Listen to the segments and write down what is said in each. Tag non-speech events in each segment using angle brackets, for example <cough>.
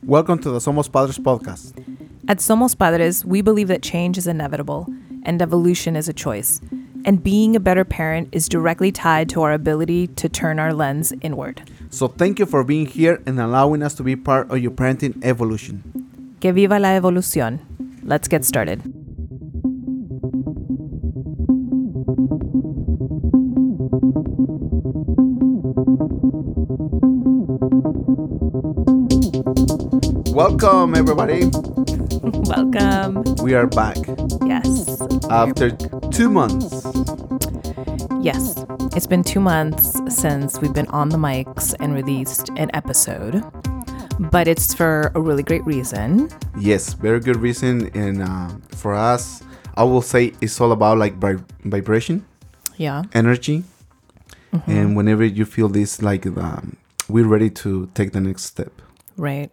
Welcome to the Somos Padres podcast. At Somos Padres, we believe that change is inevitable and evolution is a choice. And being a better parent is directly tied to our ability to turn our lens inward. So thank you for being here and allowing us to be part of your parenting evolution. Que viva la evolución. Let's get started. Welcome, everybody. Welcome. We are back Yes. after two months. Yes. It's been two months since we've been on the mics and released an episode, but it's for a really great reason. Yes, very good reason. And uh, for us, I will say it's all about like vib- vibration, Yeah. energy. And whenever you feel this, like um, we're ready to take the next step. Right.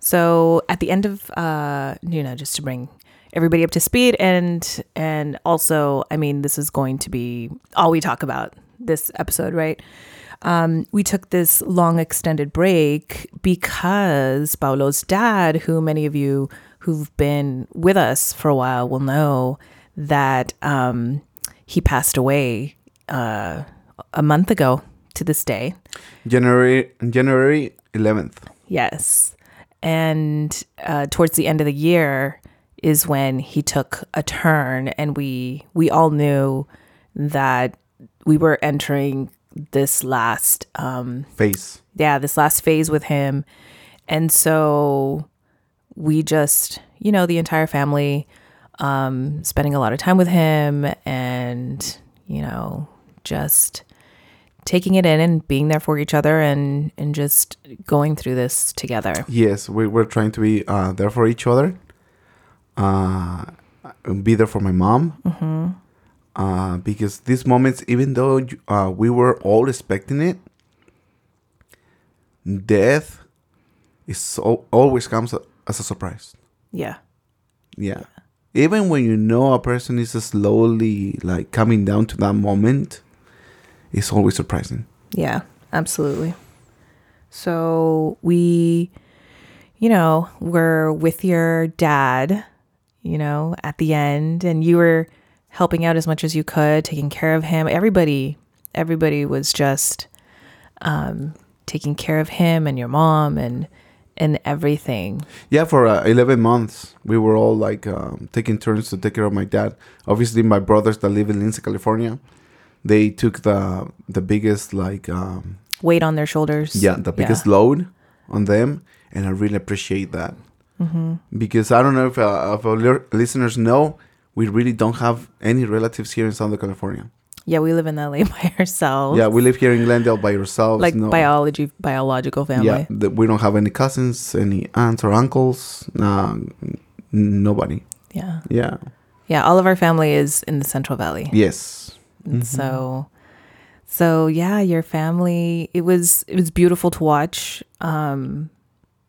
So at the end of uh, you know, just to bring everybody up to speed and and also, I mean, this is going to be all we talk about this episode, right? Um, we took this long extended break because Paulo's dad, who many of you who've been with us for a while will know that um, he passed away uh, a month ago to this day. January January 11th. Yes. And uh, towards the end of the year is when he took a turn, and we we all knew that we were entering this last um, Face. yeah this last phase with him, and so we just you know the entire family um, spending a lot of time with him, and you know just taking it in and being there for each other and and just going through this together. Yes, we were trying to be uh, there for each other. Uh, be there for my mom. Uh, because these moments, even though uh, we were all expecting it, death is so, always comes as a surprise. Yeah. Yeah. Even when you know a person is slowly like coming down to that moment, it's always surprising. Yeah, absolutely. So we you know, were with your dad, you know, at the end and you were helping out as much as you could, taking care of him. Everybody everybody was just um taking care of him and your mom and and everything. Yeah, for uh, 11 months, we were all like um, taking turns to take care of my dad. Obviously, my brothers that live in Lindsay, California, they took the the biggest like um, Weight on their shoulders. yeah the biggest load on them, and I really appreciate that because I don't know if uh, if our li- listeners know, we really don't have any relatives here in Southern California. Yeah, we live in LA <laughs> by ourselves. Yeah, we live here in Glendale by ourselves. like no. biology biological family. Yeah, th- we don't have any cousins, any aunts or uncles. Nah, n- nobody. yeah. Yeah. Yeah, all of our family is in the Central Valley. Yes. And So so yeah, your family it was it was beautiful to watch. Um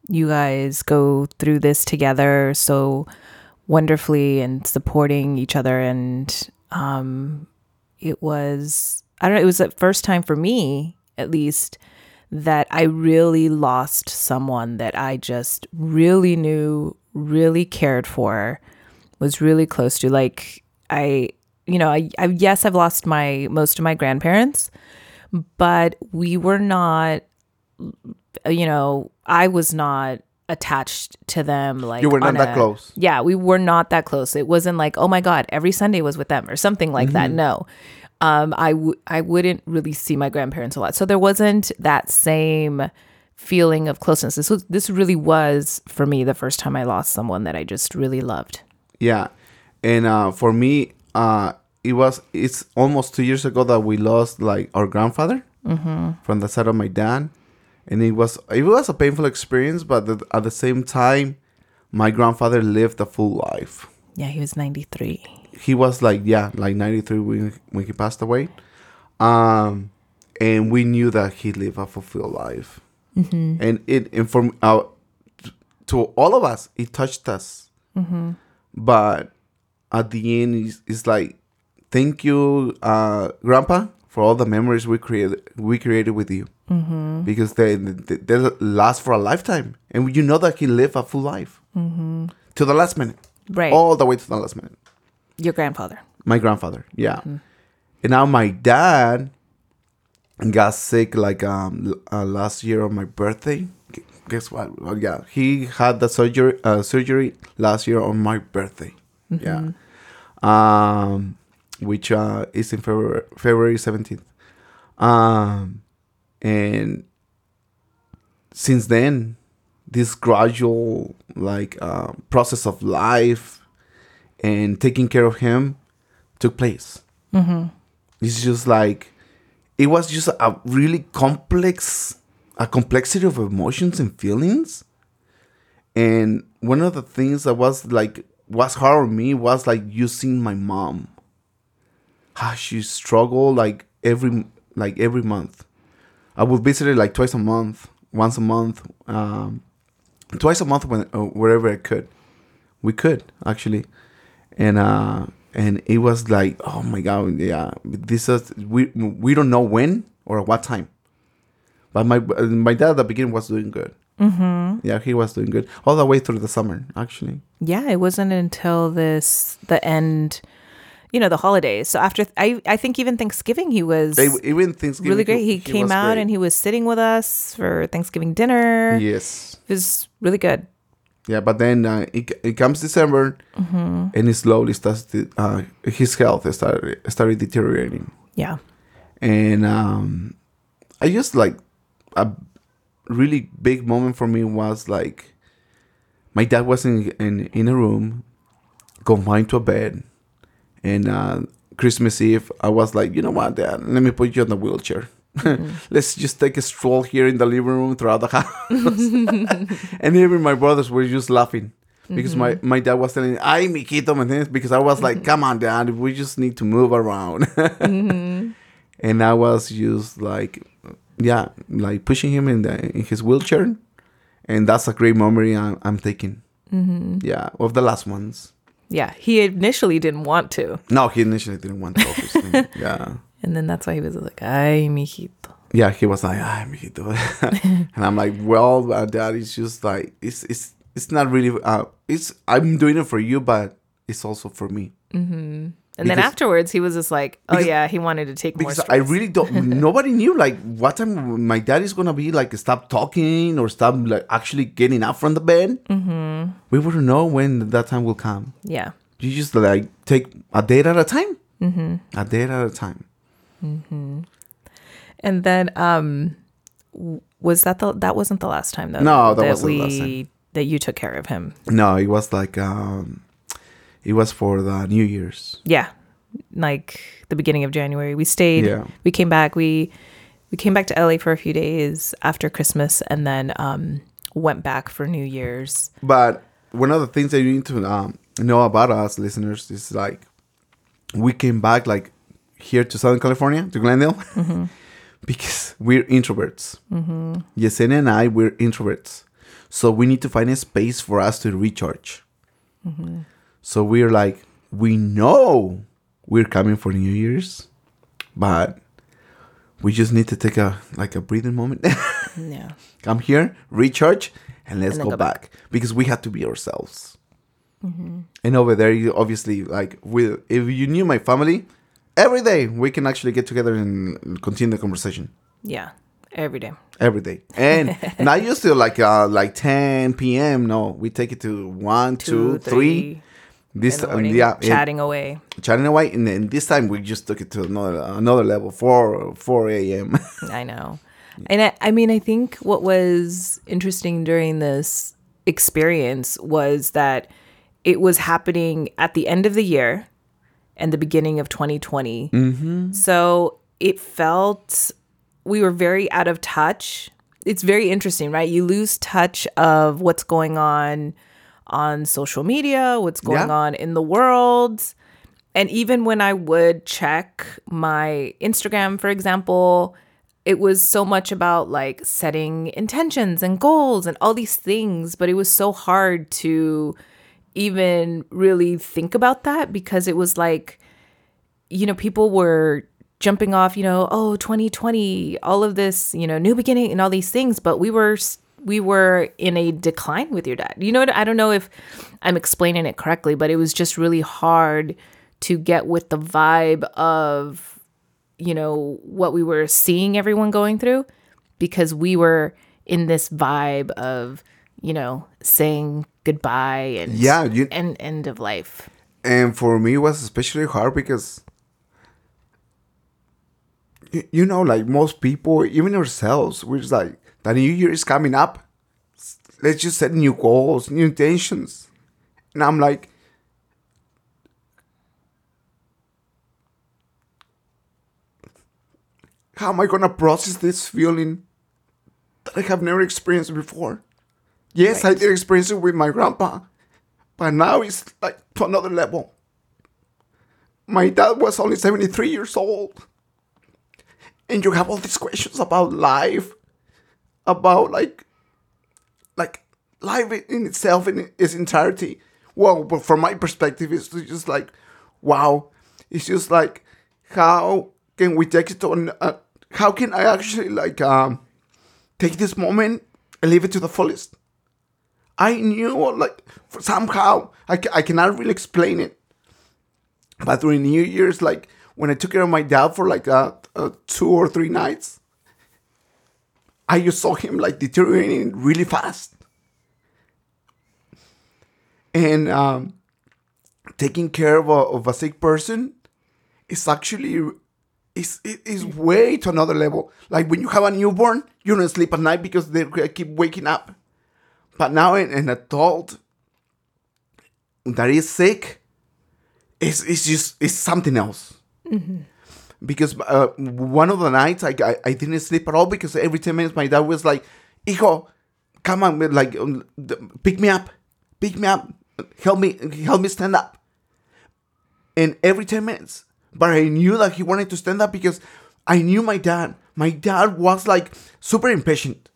you guys go through this together so wonderfully and supporting each other and um it was I don't know, it was the first time for me at least that I really lost someone that I just really knew, really cared for, was really close to. Like I, you know, I, I yes, I've lost my most of my grandparents, but we were not, you know, I was not attached to them like You were not on that a- close. yeah we were not that close. It wasn't like oh my god every sunday was with them or something like that. Mm-hmm. no. Um i w- i wouldn't really see my grandparents a lot. So there wasn't that same feeling of closeness. This was this really was for me the first time i lost someone that i just really loved. Yeah, and uh, for me, uh, it was it's almost two years ago that we lost like our grandfather from the side of my dad, and it was it was a painful experience, but the, at the same time, my grandfather lived a full life. yeah he was 93 He was like yeah, like ninety three when when he passed away, um, and we knew that he lived a fulfilled life, and it and for uh, to all of us, it touched us. But at the end it's, it's like thank you uh grandpa for all the memories we created we created with you. Mm-hmm. because they, they they last for a lifetime. And you know that he lived a full life. Mm-hmm. to the last minute. Right. all the way to the last minute. Your grandfather. my grandfather yeah. And now my dad got sick like um uh, last year on my birthday. Guess what? Well, yeah he had the surgery uh, surgery last year on my birthday yeah. Um which uh is in february february 17th um and since then this gradual like uh, process of life and taking care of him took place. It's just like it was just a really complex a complexity of emotions and feelings. And one of the things that was like was hard on me was like using my mom. How she struggled like every like every month. I would visit her like twice a month once a month um twice a month when uh, wherever i could. We could actually. And uh and it was like oh my god yeah this is we we don't know when or what time. But my my dad at the beginning was doing good mm-hmm. yeah he was doing good all the way through the summer actually Yeah, it wasn't until this the end, you know, the holidays. So after I I think even Thanksgiving he was even Thanksgiving really great. He, came out great. and he was sitting with us for Thanksgiving dinner. yes It was really good. Yeah, but then uh, it, it comes December, Mm-hmm. and it slowly starts. To, uh, his health started started deteriorating, Yeah. and um, I just like a really big moment for me was like my dad was in in, in a room, confined to a bed, and uh, Christmas Eve I was like, you know what, Dad, let me put you on the wheelchair. Mm-hmm. <laughs> Let's just take a stroll here in the living room throughout the house. <laughs> and even my brothers were just laughing because my, mm-hmm. my dad was telling, "Ay, mijito," ¿me entiendes? Because I was like, mm-hmm. "Come on, dad, we just need to move around." <laughs> And I was just like, yeah, like pushing him in the in his wheelchair, and that's a great memory I'm, I'm taking. Yeah, of the last ones. Yeah. He initially didn't want to. No, he initially didn't want to, obviously. <laughs> yeah. And then that's why he was like, ay, mijito. Yeah, he was like, "Ay, mijito," <laughs> and I'm like, "Well, Dad, it's just like it's it's it's not really. Uh, it's I'm doing it for you, but it's also for me And then afterwards he was just like, oh because- yeah, he wanted to take more because stress. I really don't. <laughs> nobody knew like what time my dad is gonna be like stop talking or stop like actually getting up from the bed. Mm-hmm. We wouldn't know when that time will come. yeah. You just like take a day at a time. Mm-hmm. A day at a time. And then um was that the that wasn't the last time though No, that that wasn't we the last time. that you took care of him. No, it was like um, it was for the New Year's. Yeah. Like the beginning of January. We stayed Yeah. we came back we we came back to LA for a few days after Christmas and then um went back for New Year's. But one of the things that you need to um, know about us listeners is like we came back like here to Southern California to Glendale <laughs> because we're introverts. Yesenia and I we're introverts, so we need to find a space for us to recharge. So we're like we know we're coming for New Year's, but we just need to take a like a breathing moment. <laughs> Yeah. come here, recharge, and let's And go, go back. because we have to be ourselves. And over there, you obviously like with if you knew my family, every day we can actually get together and continue the conversation Yeah. Every day. every day. And <laughs> not used to like uh like 10 p.m. No, we take it to one, two, three. This morning, yeah, chatting away. chatting away, and then this time we just took it to another another level, four four a.m. <laughs> I know. And I, I mean, I think what was interesting during this experience was that it was happening at the end of the year and the beginning of 2020. Mm-hmm. So it felt we were very out of touch. It's very interesting, right? You lose touch of what's going on on social media, what's going Yeah. on in the world. And even when I would check my Instagram, for example, it was so much about like setting intentions and goals and all these things, but it was so hard to even really think about that because it was like, you know, people were jumping off, you know, oh, 2020, all of this, you know, new beginning and all these things, but we were we were in a decline with your dad. You know what? I don't know if I'm explaining it correctly, but it was just really hard to get with the vibe of you know what we were seeing everyone going through because we were in this vibe of you know saying goodbye and Yeah, you- and end of life. and for me it was especially hard because you know like most people even ourselves we're just like the new year is coming up let's just set new goals new intentions and i'm like how am i gonna process this feeling that i have never experienced before yes i did experience it with my grandpa but now it's like to another level. My dad was only 73 years old. And you have all these questions about life, about like, like life in itself in its entirety. Well, but from my perspective, it's just like, wow. It's just like, how can we take it on? Uh, how can I actually like um, take this moment and live it to the fullest? I knew, like, somehow, I, I cannot really explain it. But during New Year's, like, when I took care of my dad for like uh, uh, two or three nights, I just saw him like deteriorating really fast. And um, taking care of a, of a sick person is actually is is way to another level. Like when you have a newborn, you don't sleep at night because they keep waking up. But now an, an adult that is sick, it's, it's just it's something else. Because uh, one of the nights I, I I didn't sleep at all because every ten minutes my dad was like, "Hijo, come on, like um, pick me up, pick me up, help me, help me stand up." And every ten minutes, but I knew that he wanted to stand up because I knew my dad. My dad was like super impatient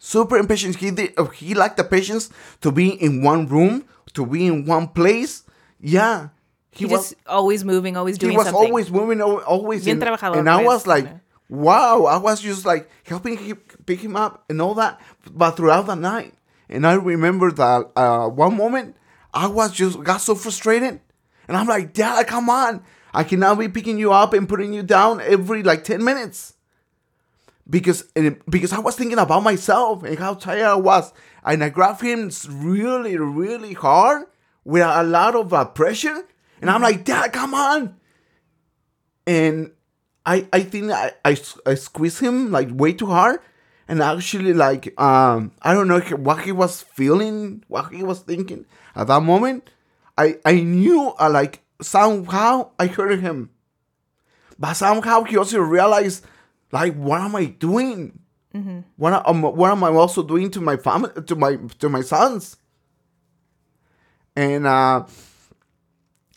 super impatient. He did, uh, he lacked the patience to be in one room, to be in one place. Yeah, he, He was. just always moving, always doing He was something. always moving, always. Bien in- trabajador, and I was like, wow. I was just like helping him pick him up and all that, but throughout the night. And I remember that uh, one moment I was just got so frustrated, and I'm like, Dad, come on! I cannot be picking you up and putting you down every like ten minutes because and because I was thinking about myself and how tired I was, and I grabbed him really, really hard with a lot of uh, pressure, and I'm like, Dad, come on! And I I think I, I, I squeezed him like way too hard, and actually like um I don't know what he was feeling, what he was thinking at that moment. I I knew uh, like somehow I hurt him. But somehow he also realized like what am i doing? What, am, what am i also doing to my family to my to my sons? And uh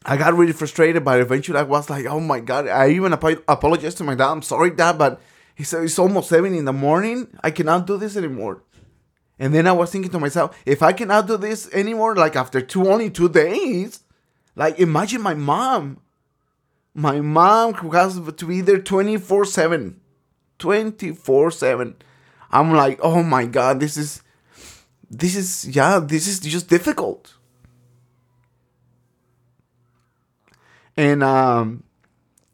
i got really frustrated but eventually i was like oh my god i even apo- apologized to my dad i'm sorry dad but he said it's almost seven in the morning i cannot do this anymore. And then i was thinking to myself if i cannot do this anymore like after two only two days like imagine my mom. My mom who has to be there 24 7 24 7 i'm like oh my god this is this is yeah this is just difficult and um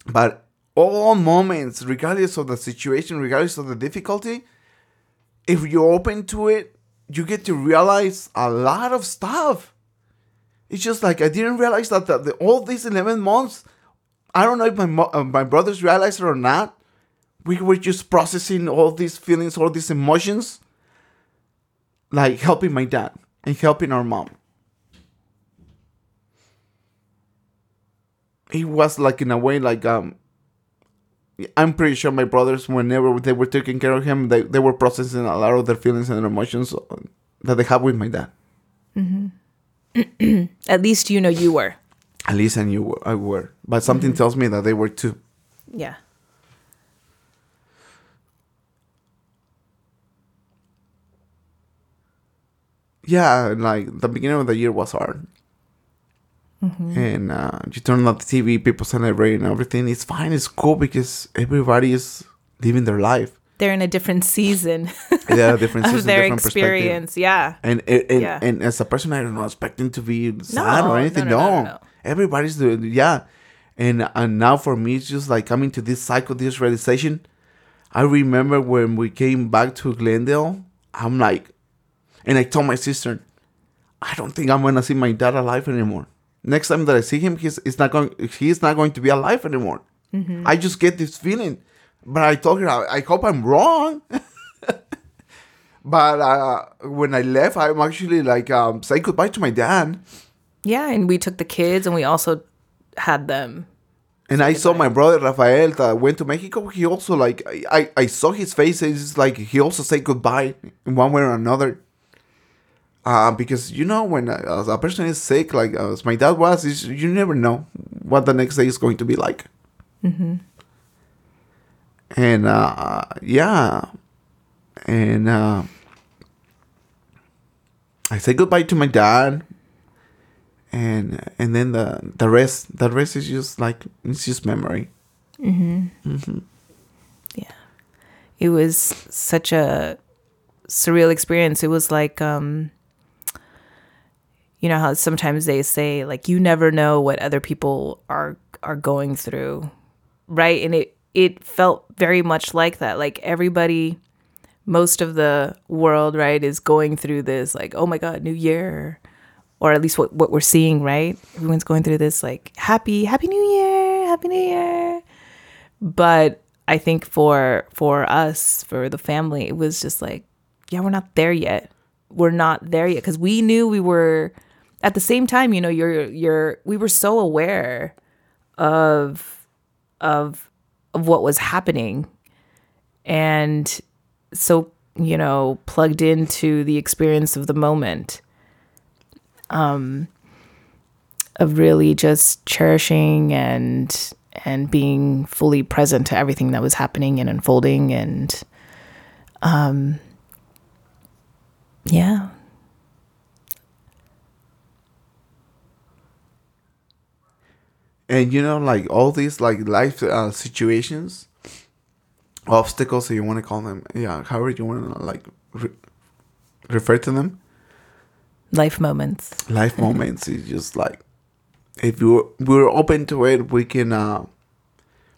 but all moments regardless of the situation regardless of the difficulty if you're open to it you get to realize a lot of stuff it's just like I didn't realize that the, the, all these 11 months, I don't know if my, mo- uh, my brothers realized it or not. We were just processing all these feelings, all these emotions, like helping my dad and helping our mom. It was like, in a way, like, um, I'm pretty sure my brothers, whenever they were taking care of him, they, they were processing a lot of their feelings and emotions uh, that they have with my dad. <clears throat> At least you know you were. At least I knew I were. But something tells me that they were too. Yeah. Yeah, like the beginning of the year was hard. And uh, you turn on the TV, people celebrate and everything. It's fine. It's cool because everybody is living their life. They're in a different season have different <laughs> of their different experience. Yeah. And and, and, Yeah. and as a person, I don't know, expecting to be sad No, or anything. no, no, no. everybody's doing yeah. And and now for me, it's just like coming to this cycle, this realization. I remember when we came back to Glendale, I'm like, and I told my sister, I don't think I'm gonna see my dad alive anymore. Next time that I see him, he's, he's not going. He's not going to be alive anymore. I just get this feeling. But I told her, I, I hope I'm wrong. <laughs> but uh, when I left, I'm actually like um, say goodbye to my dad. Yeah. And we took the kids and we also had them. And I saw my brother Rafael that went to Mexico. He also like I, I, I saw his face. It's like he also said goodbye in one way or another. Uh, because you know when a, a person is sick, like uh, as my dad was, is you never know what the next day is going to be like. And uh, yeah, and uh, I say goodbye to my dad and and then the the rest the rest is just like it's just memory Yeah. It was such a surreal experience. It was like um you know how sometimes they say like you never know what other people are are going through. Right? And it it felt very much like that. Like everybody most of the world, right, is going through this like, oh my god, new year. Or at least what, what we're seeing, right? Everyone's going through this like happy, happy new year, happy new year but I think for for us, for the family, it was just like, yeah, we're not there yet. We're not there yet because we knew we were. At the same time, you know, you're you're we were so aware of of of what was happening, and so you know plugged into the experience of the moment. Um, of really just cherishing and and being fully present to everything that was happening and unfolding and um yeah and you know like all these like life uh, situations obstacles if you want to call them yeah however you want to like re- refer to them. Life moments. Life <laughs> moments is just like if you we're open to it we can uh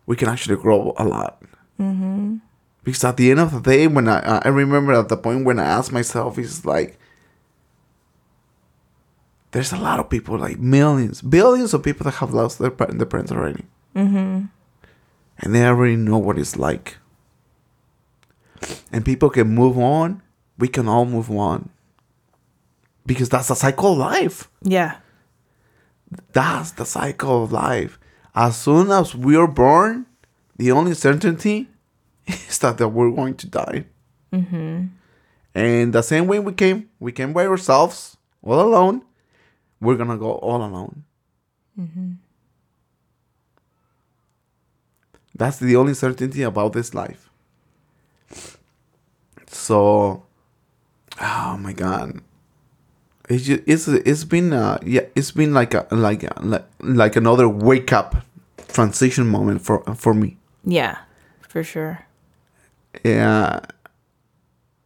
we can actually grow a lot. Mm-hmm. because at the end of the day when i i remember at the point when i asked myself is like there's a lot of people like millions billions of people that have lost their, their parents already mm-hmm. and they already know what it's like and people can move on we can all move on because that's the cycle of life yeah that's the cycle of life. As soon as we are born, the only certainty <laughs> is that, that we're going to die. Mm-hmm. And the same way we came, we came by ourselves, all alone. We're gonna go all alone. That's the only certainty about this life. So, oh my god, it's just, it's it's been uh yeah it's been like a like a, like like another wake up transition moment for for me. Yeah for sure. Yeah.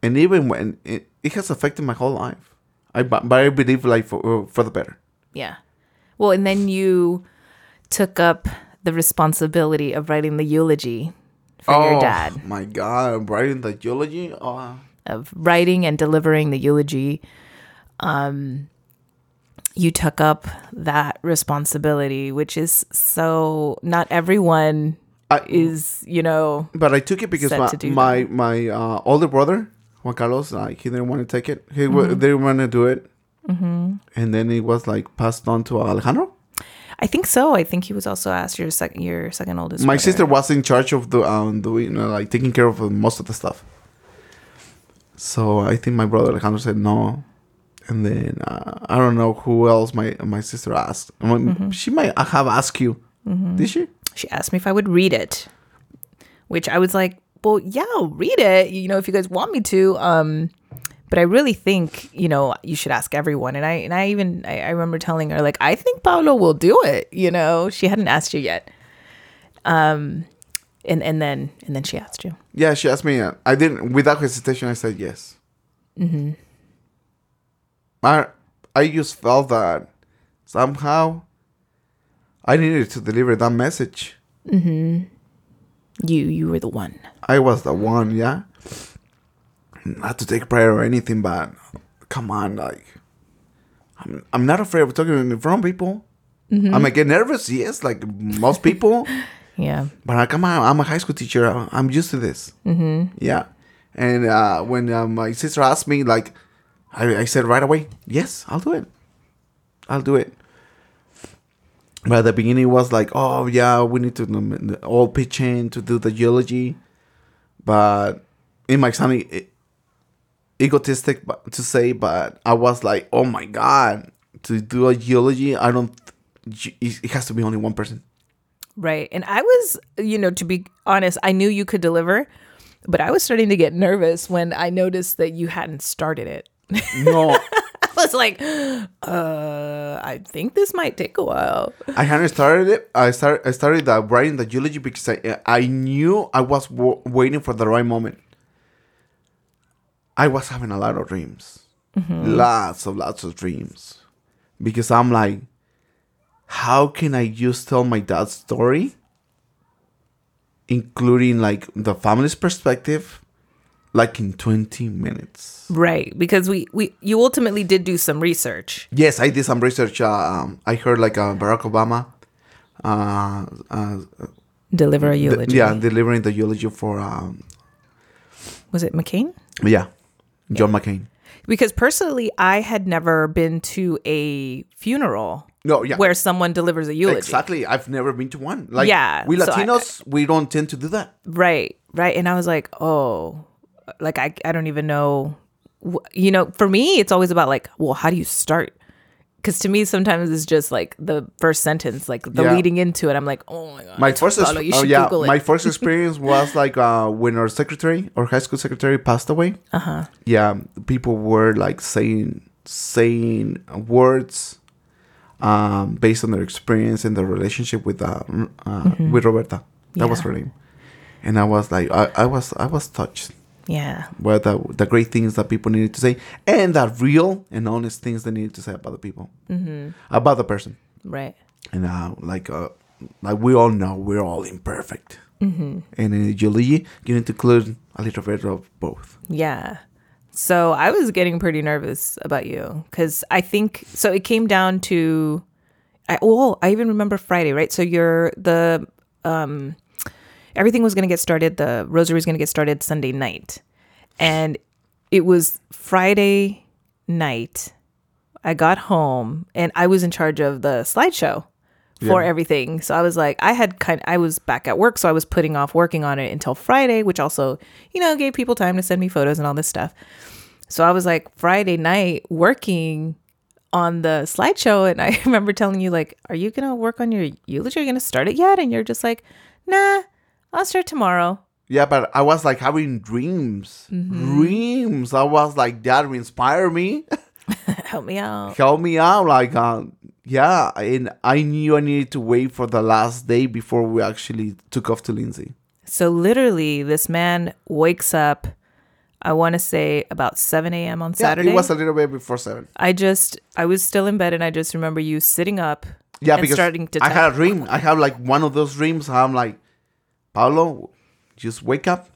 And even when it, it has affected my whole life I but but I believe like for for the better. Yeah. Well and then you took up the responsibility of writing the eulogy for your dad. my god writing the eulogy? Uh, of writing and delivering the eulogy. Um you took up that responsibility which is so not everyone I, is you know but I took it because my my, my uh, older brother Juan Carlos uh, he didn't want to take it. He Mm-hmm. didn't want to do it. And then it was like passed on to Alejandro? I think so. I think he was also asked your second your second oldest my brother. sister was in charge of the um doing you know, like taking care of most of the stuff. So i think my brother alejandro said no. And then uh, i don't know who else my my sister asked. I mean, Mm-hmm. she might have asked you. Did she? She asked me if i would read it which i was like well yeah I'll read it you know if you guys want me to um But I really think, you know, you should ask everyone. And I and I even I, I remember telling her, like, I think Paulo will do it, you know. She hadn't asked you yet. Um and and then and then she asked you. Yeah, she asked me. Uh, I didn't without hesitation. I said yes. Mm-hmm. I I just felt that somehow I needed to deliver that message. Mm-hmm. You you were the one. I was the one, yeah. Not to take pride or anything, but come on, like I'm I'm not afraid of talking in front of people. I might get nervous, yes, like most people. <laughs> Yeah. But uh, come on, I'm a high school teacher. I- I'm used to this. Mm-hmm. Yeah. And uh, when uh, my sister asked me, like, I, I said right away, yes, I'll do it. I'll do it. But at the beginning, it was like, oh, yeah, we need to um, all pitch in to do the eulogy. But it might sound e- egotistic to say, but I was like, oh my God, to do a eulogy, I don't, it has to be only one person. Right. And I was, you know, to be honest, I knew you could deliver, but I was starting to get nervous when I noticed that you hadn't started it. No. <laughs> <laughs> Was like, uh, I think this might take a while. I hadn't started it. I started. I started uh, writing the eulogy because I, I knew I was w- waiting for the right moment. I was having a lot of dreams, lots of lots of dreams, because I'm like, how can I just tell my dad's story, including like the family's perspective, like in 20 minutes. Right. Because we, we you ultimately did do some research. Yes, I did some research. Uh, um, I heard like uh, Barack Obama. Uh, uh, Deliver a eulogy. yeah, delivering the eulogy for um, Was it McCain? yeah, John McCain. Because personally, I had never been to a funeral No, yeah, where someone delivers a eulogy. exactly. I've never been to one. Like, Yeah, we so I- Latinos, we don't tend to do that. Right, right. And I was like, oh, like I, I don't even know. You know, for me, it's always about like, well, how do you start? Because to me, sometimes it's just like the first sentence, like the Yeah. leading into it. I'm like, oh my god, My first, oh, yeah, my first <laughs> experience was like uh, when our secretary, our high school secretary, passed away. Uh Uh-huh. Yeah, people were like saying saying words um, based on their experience and their relationship with uh, uh, Mm-hmm. with Roberta. That was Yeah. her name, and I was like, I, I was I was touched. Yeah, Were the the great things that people needed to say, and the real and honest things they needed to say about the people, mm-hmm. about the person. right. And uh, like uh, like we all know, we're all imperfect. Mm-hmm. And in a eulogy, you need to include a little bit of both. Yeah. So I was getting pretty nervous about you because I think so. It came down to, I oh I even remember Friday, right? So you're the um, everything was gonna get started. The rosary was gonna get started Sunday night, and it was Friday night. I got home and I was in charge of the slideshow for Yeah. everything. So I was like, I had kind I was back at work, so I was putting off working on it until Friday, which also, you know, gave people time to send me photos and all this stuff. So I was like Friday night working on the slideshow and I <laughs> remember telling you like, "Are you going to work on your eulogy? Are you going to start it yet?" And you're just like, "Nah, I'll start tomorrow." Yeah, but I was like having dreams, dreams. I was like, that inspire me, <laughs> Help me out. help me out. Like, uh, yeah, and I knew I needed to wait for the last day before we actually took off to Lindsay. So literally, this man wakes up. I want to say about 7 a.m. on Saturday. Yeah, it was a little bit before seven. I just, I was still in bed and I just remember you sitting up Yeah, and because starting to I had a dream. I have like one of those dreams. I'm like, Paulo, just wake up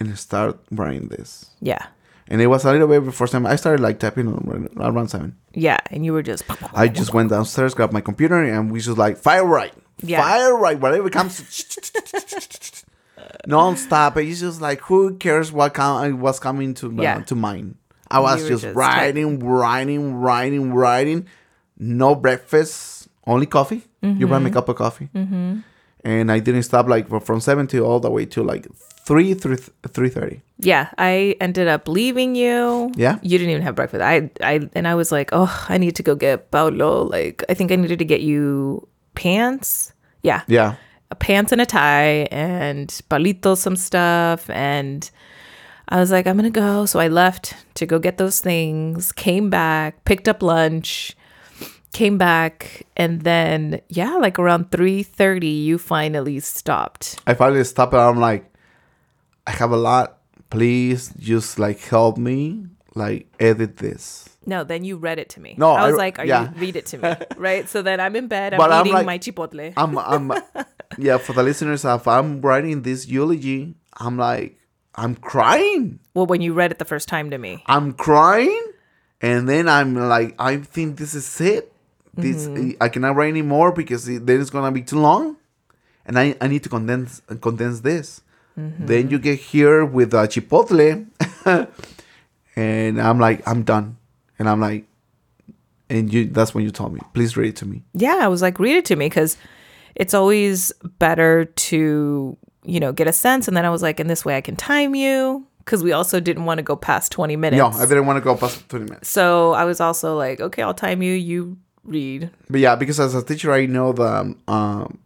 and start writing this. yeah. And it was a little bit before seven. I started like typing around- around seven. Yeah. And you were just, I just went downstairs, grabbed my computer, and we just like fire right, Yeah. fire right, whatever comes. <laughs> Non-stop. It's just like who cares what com- was coming to uh, Yeah. to mind. I was just, just writing, writing, writing, writing. No breakfast, only coffee. You brought Mm-hmm. me a cup of coffee, and I didn't stop like from seven to all the way to like three three three thirty. yeah. I ended up leaving you. Yeah. You didn't even have breakfast. I, I, and I was like, oh, I need to go get Paulo. Like, I think I needed to get you pants. Yeah. Yeah, a pants and a tie and Palito some stuff and I was like, I'm gonna go. So I left to go get those things, came back, picked up lunch, came back, and then yeah, like around 3:30, you finally stopped. I finally stopped and I'm like, I have a lot. Please just like help me, like edit this. No, then you read it to me. No, I was I- like, "Are yeah. you <laughs> read it to me?" <laughs> right? So then I'm in bed. I'm But I'm like- my chipotle. I'm, I'm, <laughs> yeah. For the listeners, if I'm writing this eulogy, I'm like, I'm crying. well, when you read it the first time to me, I'm crying, and then I'm like, I think this is it. This Mm-hmm. I cannot write anymore because it, then it's gonna be too long, and I, I need to condense condense this. Mm-hmm. Then you get here with uh, chipotle, <laughs> and I'm like, I'm done, and I'm like, and you that's when you told me, please read it to me. yeah, I was like, read it to me because it's always better to, you know, get a sense. And then I was like, in this way, I can time you because we also didn't want to go past 20 minutes. No, I didn't want to go past twenty minutes. So I was also like, okay, I'll time you. You read. But yeah, because as a teacher, I know that um,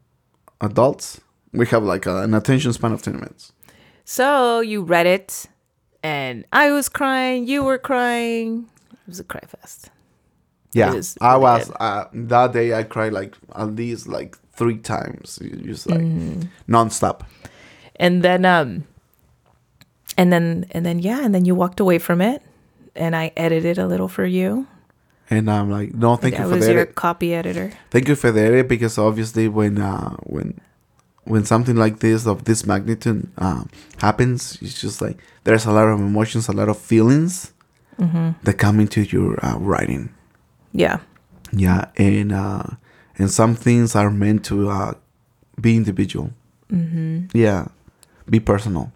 adults we have like a, an attention span of ten minutes. So you read it, and I was crying. You were crying. It was a cry fest. Yeah, was I was uh, that day. I cried like at least like three times, just like Mm. nonstop. And then, um, and then, and then, yeah, and then you walked away from it, and I edited a little for you. And I'm like, no, thank I you for was the your edit. copy editor. Thank you for the edit because obviously when uh, when when something like this of this magnitude um, happens, it's just like there's a lot of emotions, a lot of feelings Mm-hmm. that come into your uh, writing. Yeah. Yeah, and uh, and some things are meant to uh, be individual. Mm-hmm. Yeah, be personal.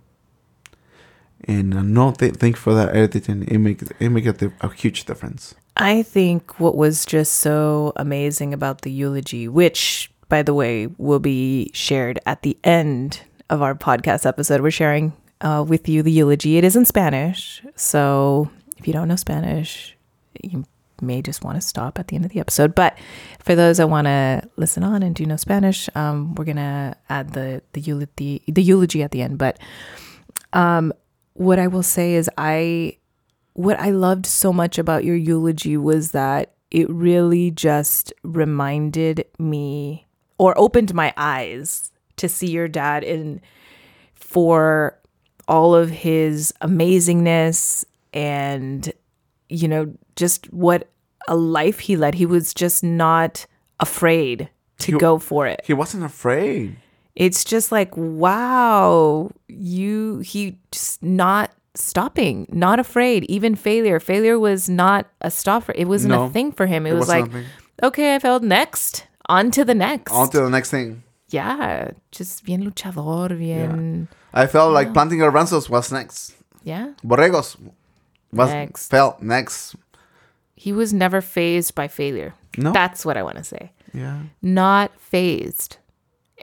And uh, no, th- thank you for that editing. It makes it make a, a huge difference. I think what was just so amazing about the eulogy, which, by the way, will be shared at the end of our podcast episode, we're sharing uh, with you the eulogy. It is in Spanish. So if you don't know Spanish, you may just want to stop at the end of the episode. But for those that want to listen on and do know Spanish, um, we're going to add the, the, eulogy, the eulogy at the end. But um, what I will say is, I what I loved so much about your eulogy was that it really just reminded me or opened my eyes to see your dad in for all of his amazingness and you know just what a life he led he was just not afraid to He- go for it He wasn't afraid. it's just like wow you he just not stopping not afraid even failure. Failure was not a stop for it wasn't No, a thing for him. It, it was like okay i failed. Next. On to the next. On to the next thing. yeah just bien luchador bien I felt like planting garbanzos was next. yeah, Borregos was Next. felt next. he was never fazed by failure. No. that's what i want to say. Yeah. not fazed.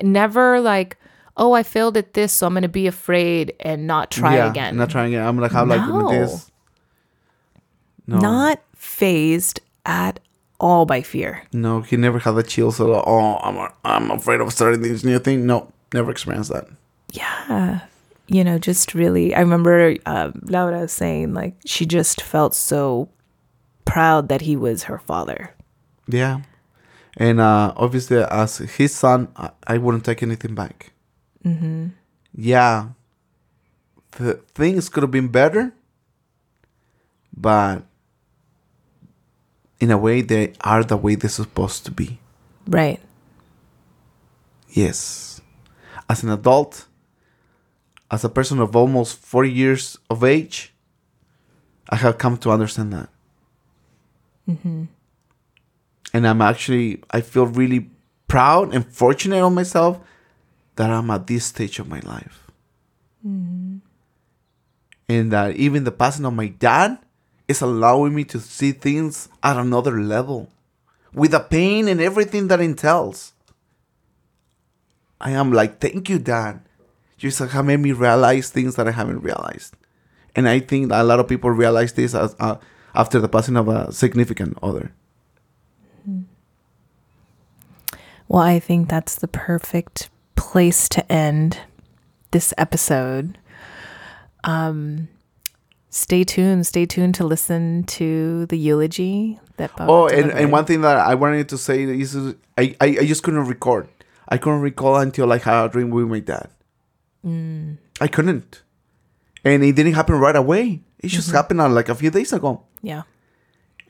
Never like oh i failed at this so i'm gonna be afraid and not try yeah, again Not trying again. I'm like, how like No. with this? No. not fazed at all by fear. No, he never had the chills. So, oh, I'm I'm afraid of starting this new thing. No, never experienced that. Yeah. You know, just really, I remember uh, Laura saying, like, she just felt so proud that he was her father. Yeah, and uh, obviously, as his son, I, I wouldn't take anything back. Mm-hmm. Yeah, things could have been better, but in a way, they are the way they're supposed to be. Right. Yes. As an adult, as a person of almost 40 years of age, I have come to understand that. And I'm actually, I feel really proud and fortunate on myself that I'm at this stage of my life. And that even the passing of my dad is allowing me to see things at another level with the pain and everything that entails. I am like, thank you, Dad. You just have made me realize things that I haven't realized. And I think that a lot of people realize this as, uh, after the passing of a significant other. Well, I think that's the perfect place to end this episode. Um, stay tuned. Stay tuned to listen to the eulogy that Paulo Oh, and, and one thing that I wanted to say is I, I, I just couldn't record. I couldn't recall until I had a dream with my dad. Mm. I couldn't. And it didn't happen right away. It just Mm-hmm. happened uh, like a few days ago. Yeah.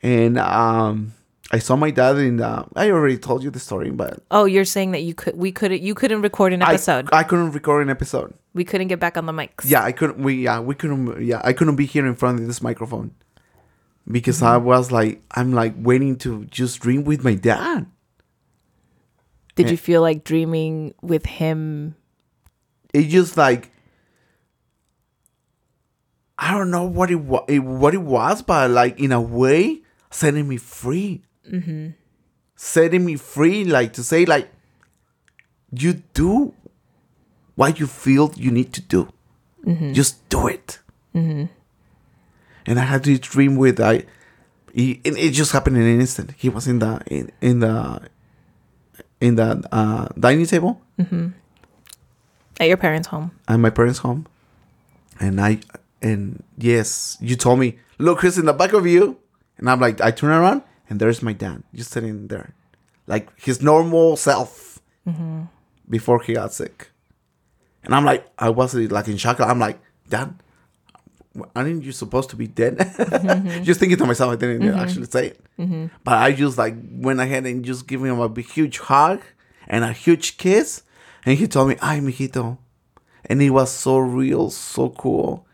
And um, I saw my dad in the. I already told you the story, but Oh, you're saying that you could we couldn't you couldn't record an episode. I couldn't record an episode. we couldn't get back on the mics. Yeah, I couldn't. We yeah, we couldn't. Yeah, I couldn't be here in front of this microphone because I mm-hmm. was like, I'm like waiting to just dream with my dad. Did eh. you feel like dreaming with him? It just like I don't know what it was, what it was, but like in a way, setting me free, mm-hmm. setting me free, like to say like you do what you feel you need to do, just do it. And I had this dream with I, he, and it just happened in an instant. He was in the in, in the in the uh, dining table At your parents' home. at my parents' home, and I and yes, you told me, look, Chris, in the back of you, and I'm like, I turn around, and there's my dad just sitting there, like his normal self mm-hmm. before he got sick, and I'm like, I was like in shock. I'm like, Dad, aren't you supposed to be dead? Mm-hmm. <laughs> just thinking to myself, I didn't mm-hmm. actually say it, but I just like went ahead and just gave him a big, huge hug and a huge kiss, and he told me, "Ay, mijito," and it was so real, so cool.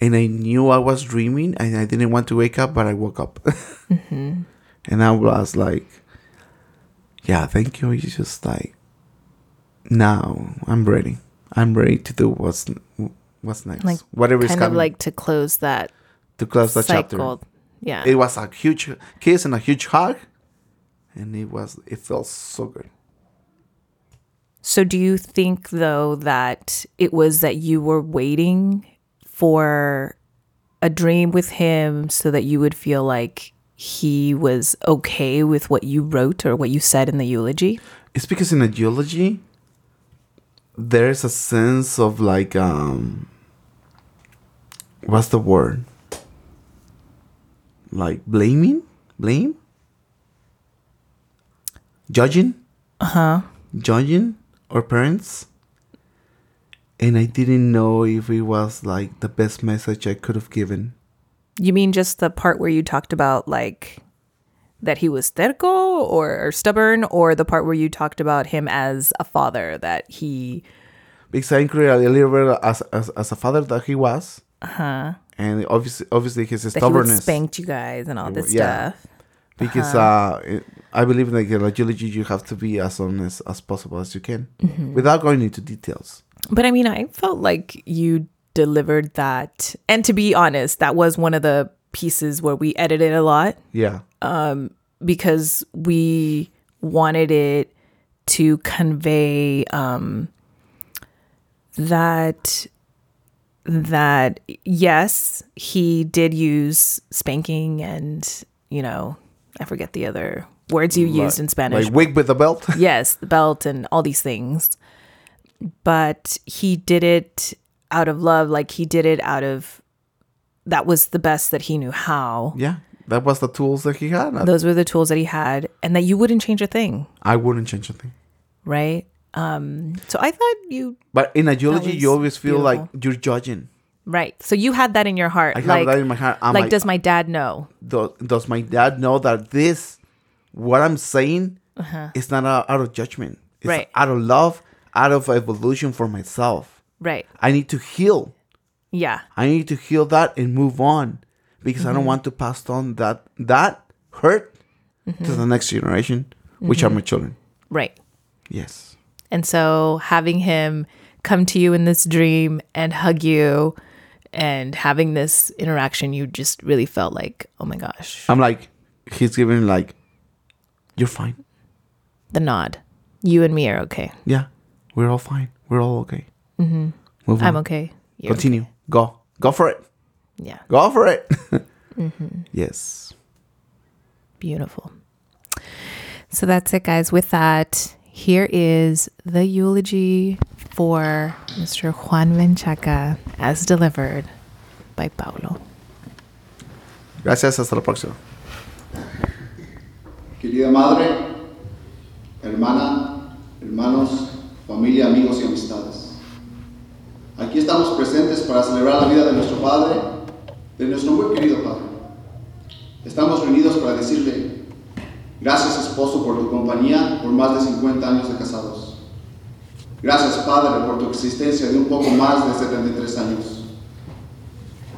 And I knew I was dreaming, and I didn't want to wake up, but I woke up, <laughs> and I was like, "Yeah, thank you." It's just like, now I'm ready. I'm ready to do what's what's next. Like Whatever is kind of like to close that to close the chapter. Yeah. It was a huge kiss and a huge hug, and it was it felt so good. So, do you think though that it was that you were waiting for a dream with him so that you would feel like he was okay with what you wrote or what you said in the eulogy? It's because in a eulogy, there's a sense of like um, what's the word? Like blaming, blame, judging, uh huh, judging our parents. And I didn't know if it was like the best message I could have given. You mean just the part where you talked about like that he was terco or, or stubborn, or the part where you talked about him as a father that he because I included a little bit as as, as a father that he was, uh-huh. and obviously obviously his that he spanked you guys and all this Yeah. stuff. because uh it- I believe like in eulogy you have to be as honest as possible as you can, without going into details. But I mean, I felt like you delivered that. And to be honest, that was one of the pieces where we edited a lot Yeah, because we wanted it to convey um, that that yes, he did use spanking and you know, I forget the other words you used in Spanish. like wig with the belt. <laughs> yes, the belt and all these things. But he did it out of love, like he did it out of that was the best that he knew how. yeah, that was the tools that he had. Those were the tools that he had, and that you wouldn't change a thing, I wouldn't change a thing. right? Um, so I thought you But in a you always feel like you're judging. right. So you had that in your heart, I have like that in my heart. I'm like, like, does my dad know? do- does my dad know that this, what I'm saying, is not out, out of judgment. It's Uh-huh. Right. out of love, out of evolution for myself. Right. I need to heal. Yeah. I need to heal that and move on because Mm-hmm. I don't want to pass on that that hurt Mm-hmm. to the next generation, which are my children. Right. Yes. And so having him come to you in this dream and hug you and having this interaction, you just really felt like, oh my gosh, I'm like, he's giving like, you're fine. the nod. You and me are okay. Yeah, we're all fine. We're all okay. Mm-hmm. Move on. I'm okay. You're Continue. Go. Go for it. Yeah. Go for it. <laughs> Mm-hmm. Yes. Beautiful. So that's it, guys. With that, here is the eulogy for Mr. Juan Menchaca as delivered by Paulo. Gracias, hasta la próxima. Querida madre, hermana, hermanos, familia, amigos y amistades. Aquí estamos presentes para celebrar la vida de nuestro Padre, de nuestro muy querido Padre. Estamos reunidos para decirle, gracias esposo por tu compañía por más de 50 años de casados. Gracias Padre por tu existencia de un poco más de 73 años.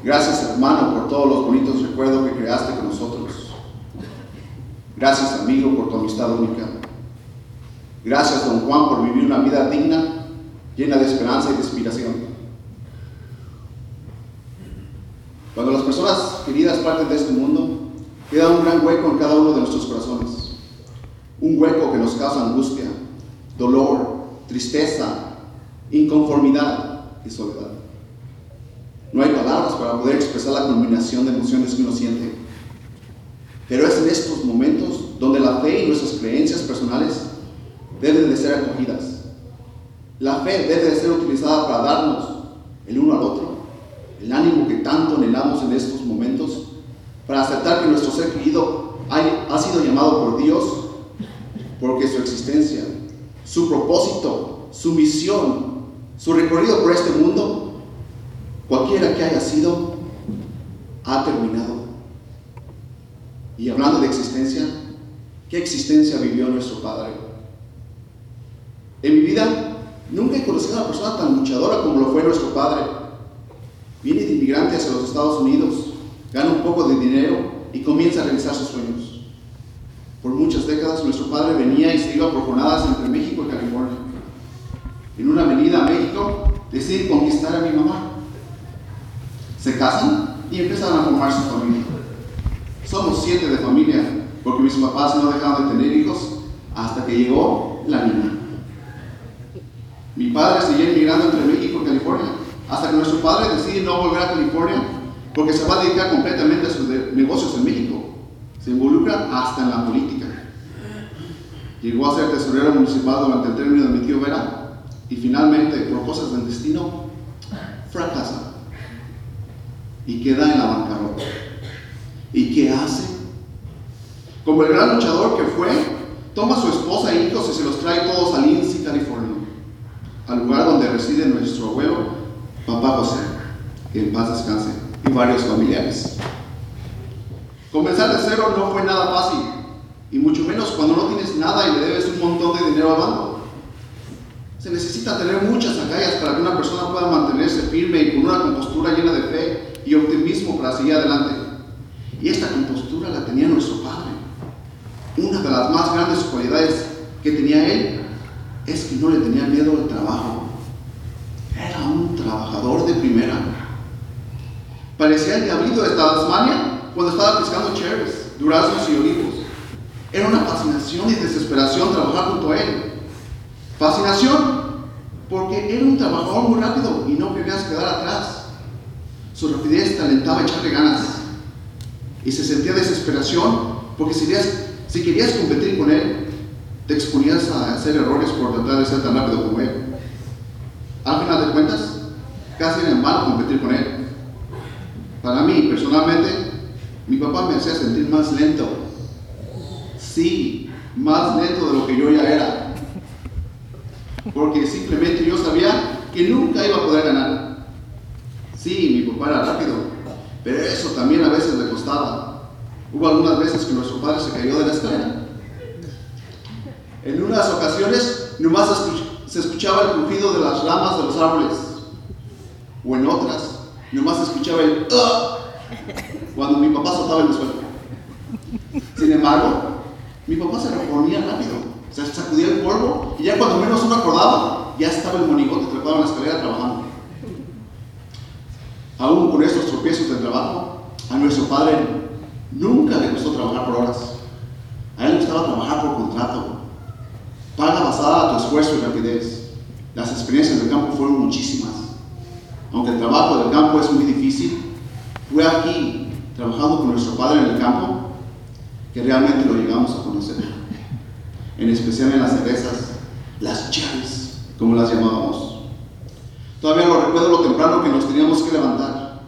Gracias hermano por todos los bonitos recuerdos que creaste con nosotros. Gracias amigo por tu amistad única. Gracias don Juan por vivir una vida digna, llena de esperanza y de inspiración. Cuando las personas queridas parten de este mundo, queda un gran hueco en cada uno de nuestros corazones. Un hueco que nos causa angustia, dolor, tristeza, inconformidad y soledad. No hay palabras para poder expresar la combinación de emociones que uno siente. Pero es en estos momentos donde la fe y nuestras creencias personales deben de ser acogidas. La fe debe de ser utilizada para darnos el uno al otro el ánimo que tanto anhelamos en estos momentos, para aceptar que nuestro ser querido ha sido llamado por Dios, porque su existencia, su propósito, su misión, su recorrido por este mundo cualquiera que haya sido, ha terminado. Y hablando de existencia, ¿qué existencia vivió nuestro Padre? En mi vida nunca he conocido a una persona tan luchadora como lo fue nuestro Padre. Viene de inmigrante hacia los Estados Unidos, gana un poco de dinero y comienza a realizar sus sueños. Por muchas décadas nuestro padre venía y se iba por jornadas entre México y California. En una avenida a México decide conquistar a mi mamá se casan y empiezan a formar su familia. Somos siete de familia, porque mis papás no dejaron de tener hijos hasta que llegó la niña. Mi padre seguía emigrando entre México y California, hasta que nuestro padre decide no volver a California porque se va a dedicar completamente a sus negocios en México. Se involucra hasta en la política. Llegó a ser tesorero municipal durante el término de mi tío Vera y finalmente, por cosas del destino, fracasa y queda en la bancarrota. ¿Y qué hace? Como el gran luchador que fue, toma a su esposa e hijos y se los trae todos a Lindsay, California, al lugar donde reside nuestro abuelo, papá José, que en paz descanse, y varios familiares. Comenzar de cero no fue nada fácil, y mucho menos cuando no tienes nada y le debes un montón de dinero al banco. Se necesita tener muchas agallas para que una persona pueda mantenerse firme y con una compostura llena de fe y optimismo para seguir adelante. Y esta compostura la tenía nuestro Padre. Una de las más grandes cualidades que tenía él es que no le tenía miedo al trabajo. Trabajador de primera. Parecía el diablito de Tasmania cuando estaba pescando cherries, duraznos y olivos. Era una fascinación y desesperación trabajar junto a él. Fascinación porque era un trabajador muy rápido y no querías quedar atrás. Su rapidez te alentaba a echarle ganas. Y se sentía desesperación porque si querías, si querías competir con él, te exponías a hacer errores por tratar de ser tan rápido como él. Al final de cuentas, casi era en vano competir con él. Para mí, personalmente, mi papá me hacía sentir más lento. Sí, más lento de lo que yo ya era. Porque simplemente yo sabía que nunca iba a poder ganar. Sí, mi papá era rápido, pero eso también a veces le costaba. Hubo algunas veces que nuestro padre se cayó de la escalera. En unas ocasiones nomás se escuchaba el crujido de las ramas de los árboles. O en otras, nomás escuchaba el ¡Ah! cuando mi papá soltaba el suelo. Sin embargo, mi papá se reponía rápido. Se sacudía el polvo y ya cuando menos uno acordaba, ya estaba el monigote trepado en la escalera trabajando. Aún con estos tropiezos del trabajo, a nuestro padre nunca le gustó trabajar por horas. A él le gustaba trabajar por contrato. Paga basada a tu esfuerzo y rapidez. Las experiencias del campo fueron muchísimas. Aunque el trabajo del campo es muy difícil, fue aquí, trabajando con nuestro padre en el campo, que realmente lo llegamos a conocer. En especial en las cervezas, las chaves, como las llamábamos. Todavía lo recuerdo lo temprano que nos teníamos que levantar.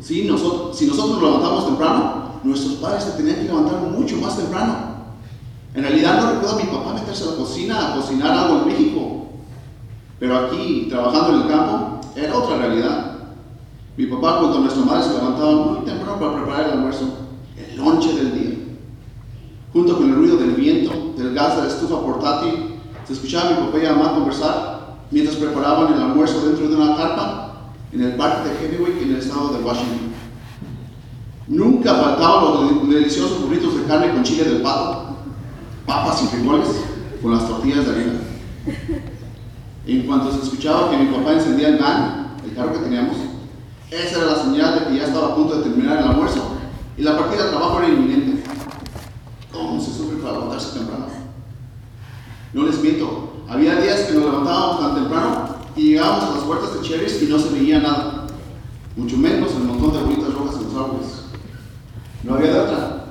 Sí, nosotros, si nosotros nos levantamos temprano, nuestros padres se tenían que levantar mucho más temprano. En realidad no recuerdo a mi papá meterse a la cocina a cocinar algo en México. Pero aquí, trabajando en el campo, era otra realidad. Mi papá junto a nuestra madre se levantaban muy temprano para preparar el almuerzo, el lonche del día. Junto con el ruido del viento, del gas de la estufa portátil, se escuchaba a mi papá y a mamá conversar mientras preparaban el almuerzo dentro de una carpa en el parque de Heavyweight en el estado de Washington. Nunca faltaban los deliciosos burritos de carne con chile del pato, papas y frijoles con las tortillas de harina. En cuanto se escuchaba que mi papá encendía el van, el carro que teníamos, esa era la señal de que ya estaba a punto de terminar el almuerzo y la partida de trabajo era inminente. ¿Cómo se sufre para levantarse temprano? No les miento, había días que nos levantábamos tan temprano y llegábamos a las puertas de Cherries y no se veía nada, mucho menos el montón de bolitas rojas en los árboles. No había de otra.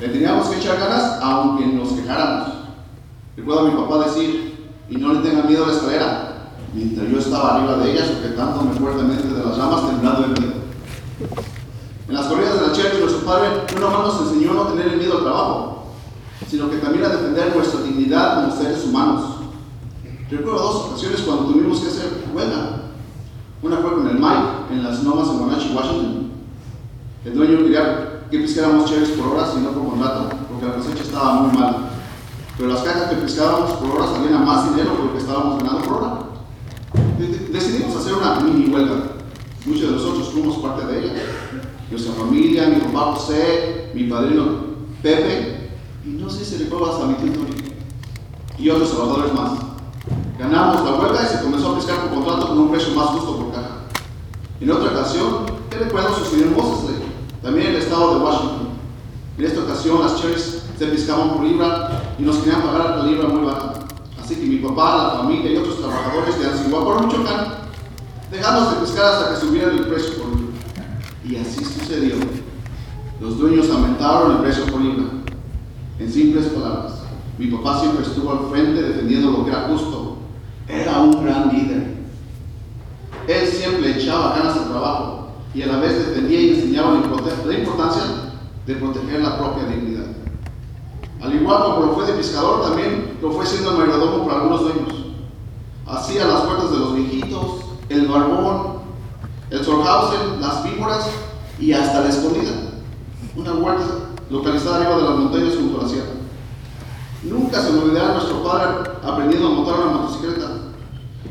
Le teníamos que echar ganas aunque nos quejáramos. Recuerdo a mi papá decir, y no le tengan miedo a la escalera, mientras yo estaba arriba de ella sujetándome fuertemente de las ramas temblando de miedo. En las corridas de la Cherries nuestro padre no nomás nos enseñó a no tener miedo al trabajo, sino que también a defender nuestra dignidad como seres humanos. Recuerdo dos ocasiones cuando tuvimos que hacer huelga. Una fue con el Mike en las nomas en Monachi, Washington. El dueño quería que pescáramos cherries por horas y no por contrato, porque la cosecha estaba muy mala. Pero las cajas que pescábamos por hora salían a más dinero que lo que estábamos ganando por hora. Decidimos hacer una mini huelga. Muchos de nosotros fuimos parte de ella. Nuestra familia, mi papá José, mi padrino Pepe, y no sé si recuerdo hasta mi tío y otros trabajadores más. Ganamos la huelga y se comenzó a pescar por contrato con un precio más justo por caja. En otra ocasión, ¿qué recuerdo sucedió en Mosesley? También en el estado de Washington. En esta ocasión, las cherries se pescaban por libra y nos querían pagar la libra muy baja. Así que mi papá, la familia y otros trabajadores de Anziguá, Michoacán, dejamos de pescar hasta que subiera el precio por libra. Y así sucedió. Los dueños aumentaron el precio por libra. En simples palabras, mi papá siempre estuvo al frente defendiendo lo que era justo. Era un gran líder. Él siempre echaba ganas al trabajo y a la vez defendía y enseñaba la importancia de proteger la propia dignidad. Al igual como lo fue de pescador, también lo fue siendo mayordomo para algunos dueños. Hacía las puertas de los viejitos, el barbón, el Sorhausen, las víboras y hasta la escondida. Una huerta localizada arriba de las montañas junto a la sierra. Nunca se me olvidará nuestro padre aprendiendo a montar una motocicleta.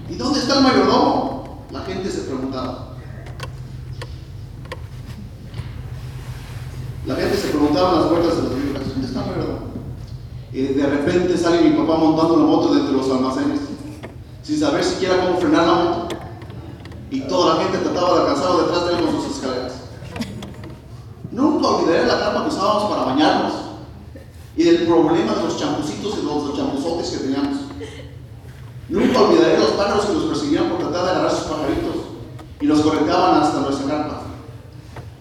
¿Y dónde está el mayordomo? La gente se preguntaba. La gente se preguntaba en las puertas de las víboras, ¿dónde está el mayordomo? Y de repente sale mi papá montando una moto de entre los almacenes, sin saber siquiera cómo frenar la moto. Y toda la gente trataba de alcanzarlo detrás de él con sus escaleras. Nunca olvidaré la carpa que usábamos para bañarnos y del problema de los champucitos y los, los champuzotes que teníamos. Nunca olvidaré los pájaros que nos perseguían por tratar de agarrar sus pajaritos y los correteaban hasta nuestra carpa.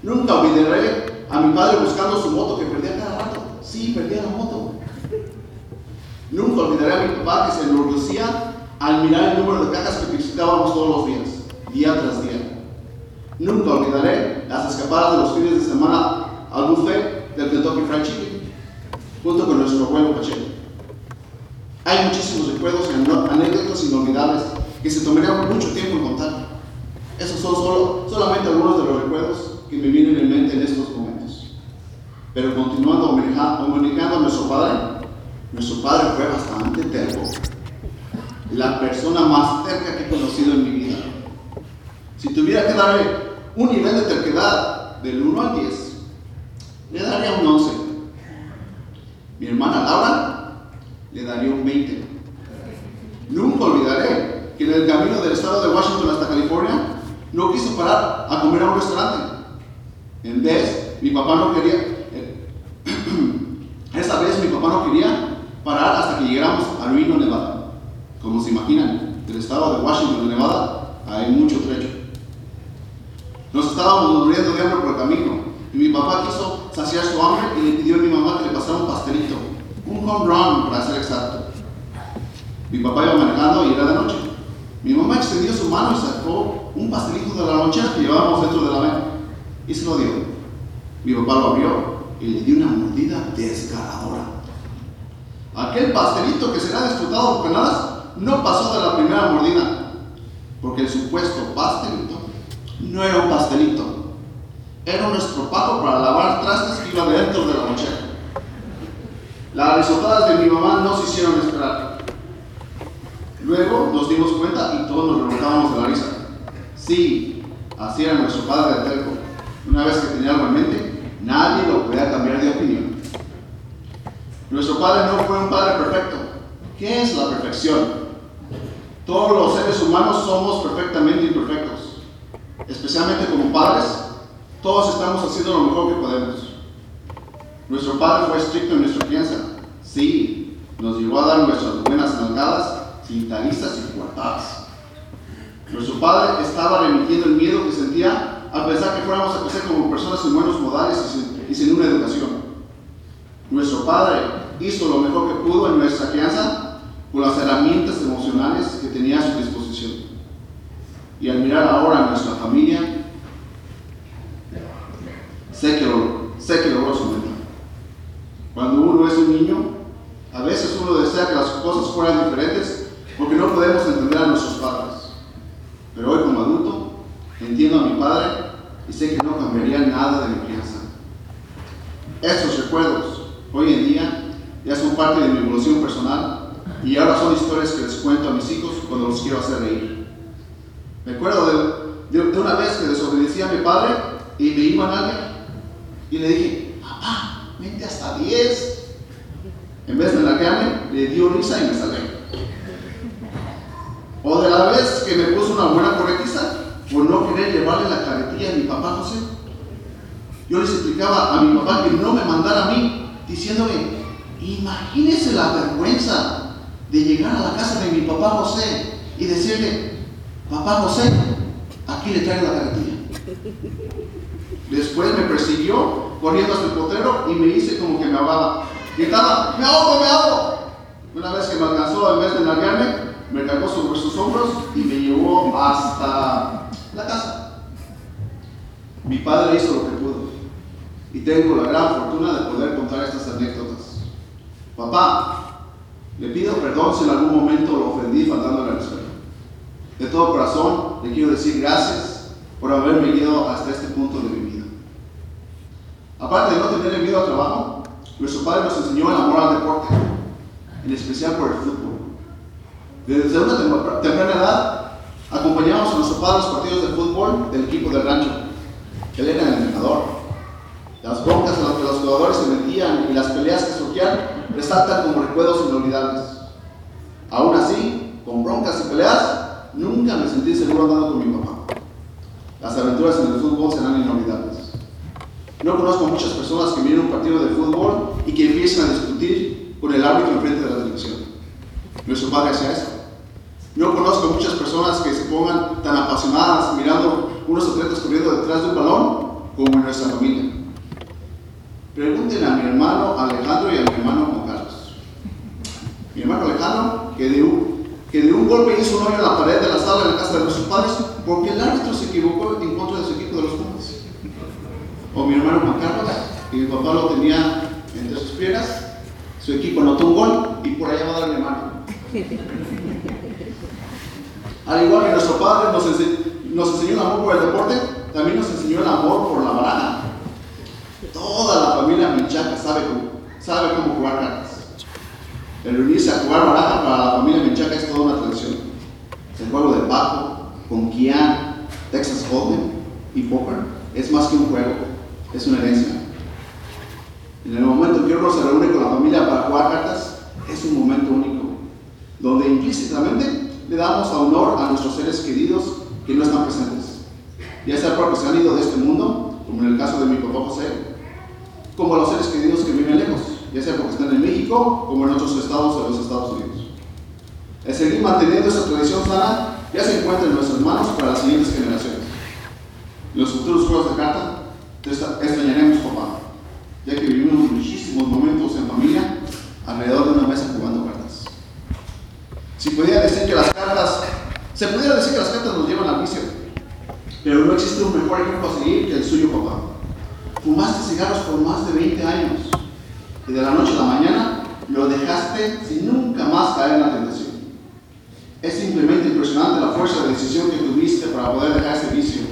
Nunca olvidaré a mi padre buscando su moto que perdía cada rato. Sí, perdía la moto. Nunca olvidaré a mi papá que se enorgullecía al mirar el número de cajas que visitábamos todos los días, día tras día. Nunca olvidaré las escapadas de los fines de semana al buffet del Kentucky Fried Chicken, junto con nuestro abuelo Pacheco. Hay muchísimos recuerdos y anécdotas inolvidables que se tomarían mucho tiempo en contar. Esos son solo, solamente algunos de los recuerdos que me vienen en mente en estos momentos. Pero continuando comunicando a nuestro padre, nuestro padre fue bastante terco. La persona más terca que he conocido en mi vida. Si tuviera que darle un nivel de terquedad del 1 al 10, le daría un 11. Mi hermana Laura le daría un 20. Nunca olvidaré que en el camino del estado de Washington hasta California no quiso parar a comer a un restaurante. En vez, mi papá no quería, eh, <clears throat> esta vez mi papá no quería parar hasta que llegáramos a Reno, Nevada. Como se imaginan, del estado de Washington, Nevada, hay mucho trecho. Nos estábamos muriendo de hambre por el camino y mi papá quiso saciar su hambre y le pidió a mi mamá que le pasara un pastelito, un home run para ser exacto. Mi papá iba manejando y era de noche. Mi mamá extendió su mano y sacó un pastelito de la lonchera que llevábamos dentro de la mesa y se lo dio. Mi papá lo abrió y le dio una mordida desgarradora. Aquel pastelito que será disfrutado por penadas no pasó de la primera mordida, porque el supuesto pastelito no era un pastelito, era un estropajo para lavar trastes que iba dentro de la mochila. Las risotadas de mi mamá no se hicieron esperar. Luego nos dimos cuenta y todos nos remontábamos de la risa. Sí, así era nuestro padre de terco. Una vez que tenía algo en mente, nadie lo podía cambiar de opinión. Nuestro padre no fue un padre perfecto. ¿Qué es la perfección? Todos los seres humanos somos perfectamente imperfectos. Especialmente como padres, todos estamos haciendo lo mejor que podemos. Nuestro padre fue estricto en nuestra crianza. Sí, nos llevó a dar nuestras buenas nalgadas, cintalizas y cuartadas. Nuestro padre estaba remitiendo el miedo que sentía a pesar que fuéramos a crecer como personas en buenos modales sin, y sin una educación. Nuestro padre hizo lo mejor que pudo en nuestra crianza con las herramientas emocionales que tenía a su disposición. Y al mirar ahora a nuestra familia, sé que, lo, sé que logró su meta. Cuando uno es un niño, a veces uno desea que las cosas fueran diferentes porque no podemos entender a nuestros padres. Pero hoy como adulto, entiendo a mi padre y sé que no cambiaría nada de mi crianza. Estos recuerdos, hoy en día, ya son parte de mi evolución personal y ahora son historias que les cuento a mis hijos cuando los quiero hacer reír. Me acuerdo de, una vez que desobedecí a mi padre y me iba a nadie y le dije, papá, vente hasta 10. En vez de largarme, le dio risa y me salvé. O de la vez que me puso una buena correctiza por no querer llevarle la carretilla a mi papá José. Yo les explicaba a mi papá que no me mandara a mí, diciéndole, imagínese la vergüenza de llegar a la casa de mi papá José y decirle, papá José, aquí le traigo la carretilla. Después me persiguió corriendo hasta el potrero y me hice como que me ahogaba. Gritaba, me ahogo, me ahogo. Una vez que me alcanzó, en vez de largarme, me cargó sobre sus hombros y me llevó hasta la casa. Mi padre hizo lo que pudo y tengo la gran fortuna de poder contar estas anécdotas. Papá, le pido perdón si en algún momento lo ofendí faltándole al respeto. De todo corazón le quiero decir gracias por haberme guiado hasta este punto de mi vida. Aparte de no tener miedo al trabajo, nuestro padre nos enseñó el amor al deporte, en especial por el fútbol. Desde una temprana edad, acompañábamos a nuestro padre a los partidos de fútbol del equipo del rancho. Él era el entrenador. Las broncas en las que los jugadores se metían y las peleas que surgían resaltan como recuerdos inolvidables. Aún así, con broncas y peleas, nunca me sentí seguro andando con mi papá. Las aventuras en el fútbol serán inolvidables. No conozco muchas personas que miren un partido de fútbol y que empiecen a discutir con el árbitro enfrente de la televisión. Nuestro padre hacía eso. No conozco muchas personas que se pongan tan apasionadas mirando unos atletas corriendo detrás de un balón como en nuestra familia. Pregúntenle a mi hermano Alejandro y a mi hermano Juan Carlos. Mi hermano Alejandro, que de un, que de un golpe hizo un hoyo en la pared de la sala de la casa de nuestros padres porque el árbitro se equivocó en contra de su equipo de los Pumas. O mi hermano Juan Carlos, que mi papá lo tenía entre sus piernas, su equipo anotó un gol y por allá va a dar mi hermano. Al igual que nuestro padre nos enseñó el amor por el deporte, también nos enseñó el amor por la baraja. Toda la familia Menchaca sabe cómo, sabe cómo jugar cartas. El reunirse a jugar baraja para la familia Menchaca es toda una tradición. El juego de Paco, Conquian, Texas Hold'em y Poker es más que un juego, es una herencia. En el momento en que uno se reúne con la familia para jugar cartas, es un momento único, donde implícitamente le damos honor a nuestros seres queridos que no están presentes, ya sea porque se han ido de este mundo, como en el caso de mi papá José, como los seres queridos que viven lejos, ya sea porque están en México, como en otros estados de los Estados Unidos. El seguir manteniendo esa tradición sana ya se encuentra en nuestras manos para las siguientes generaciones. En los futuros juegos de carta, extrañaremos, papá, ya que vivimos muchísimos momentos en familia alrededor de una mesa jugando cartas. Si pudiera decir que las cartas, se pudiera decir que las cartas nos llevan al vicio, pero no existe un mejor ejemplo a seguir que el suyo, papá. Fumaste cigarros por más de 20 años y de la noche a la mañana lo dejaste sin nunca más caer en la tentación. Es simplemente impresionante la fuerza de decisión que tuviste para poder dejar ese vicio.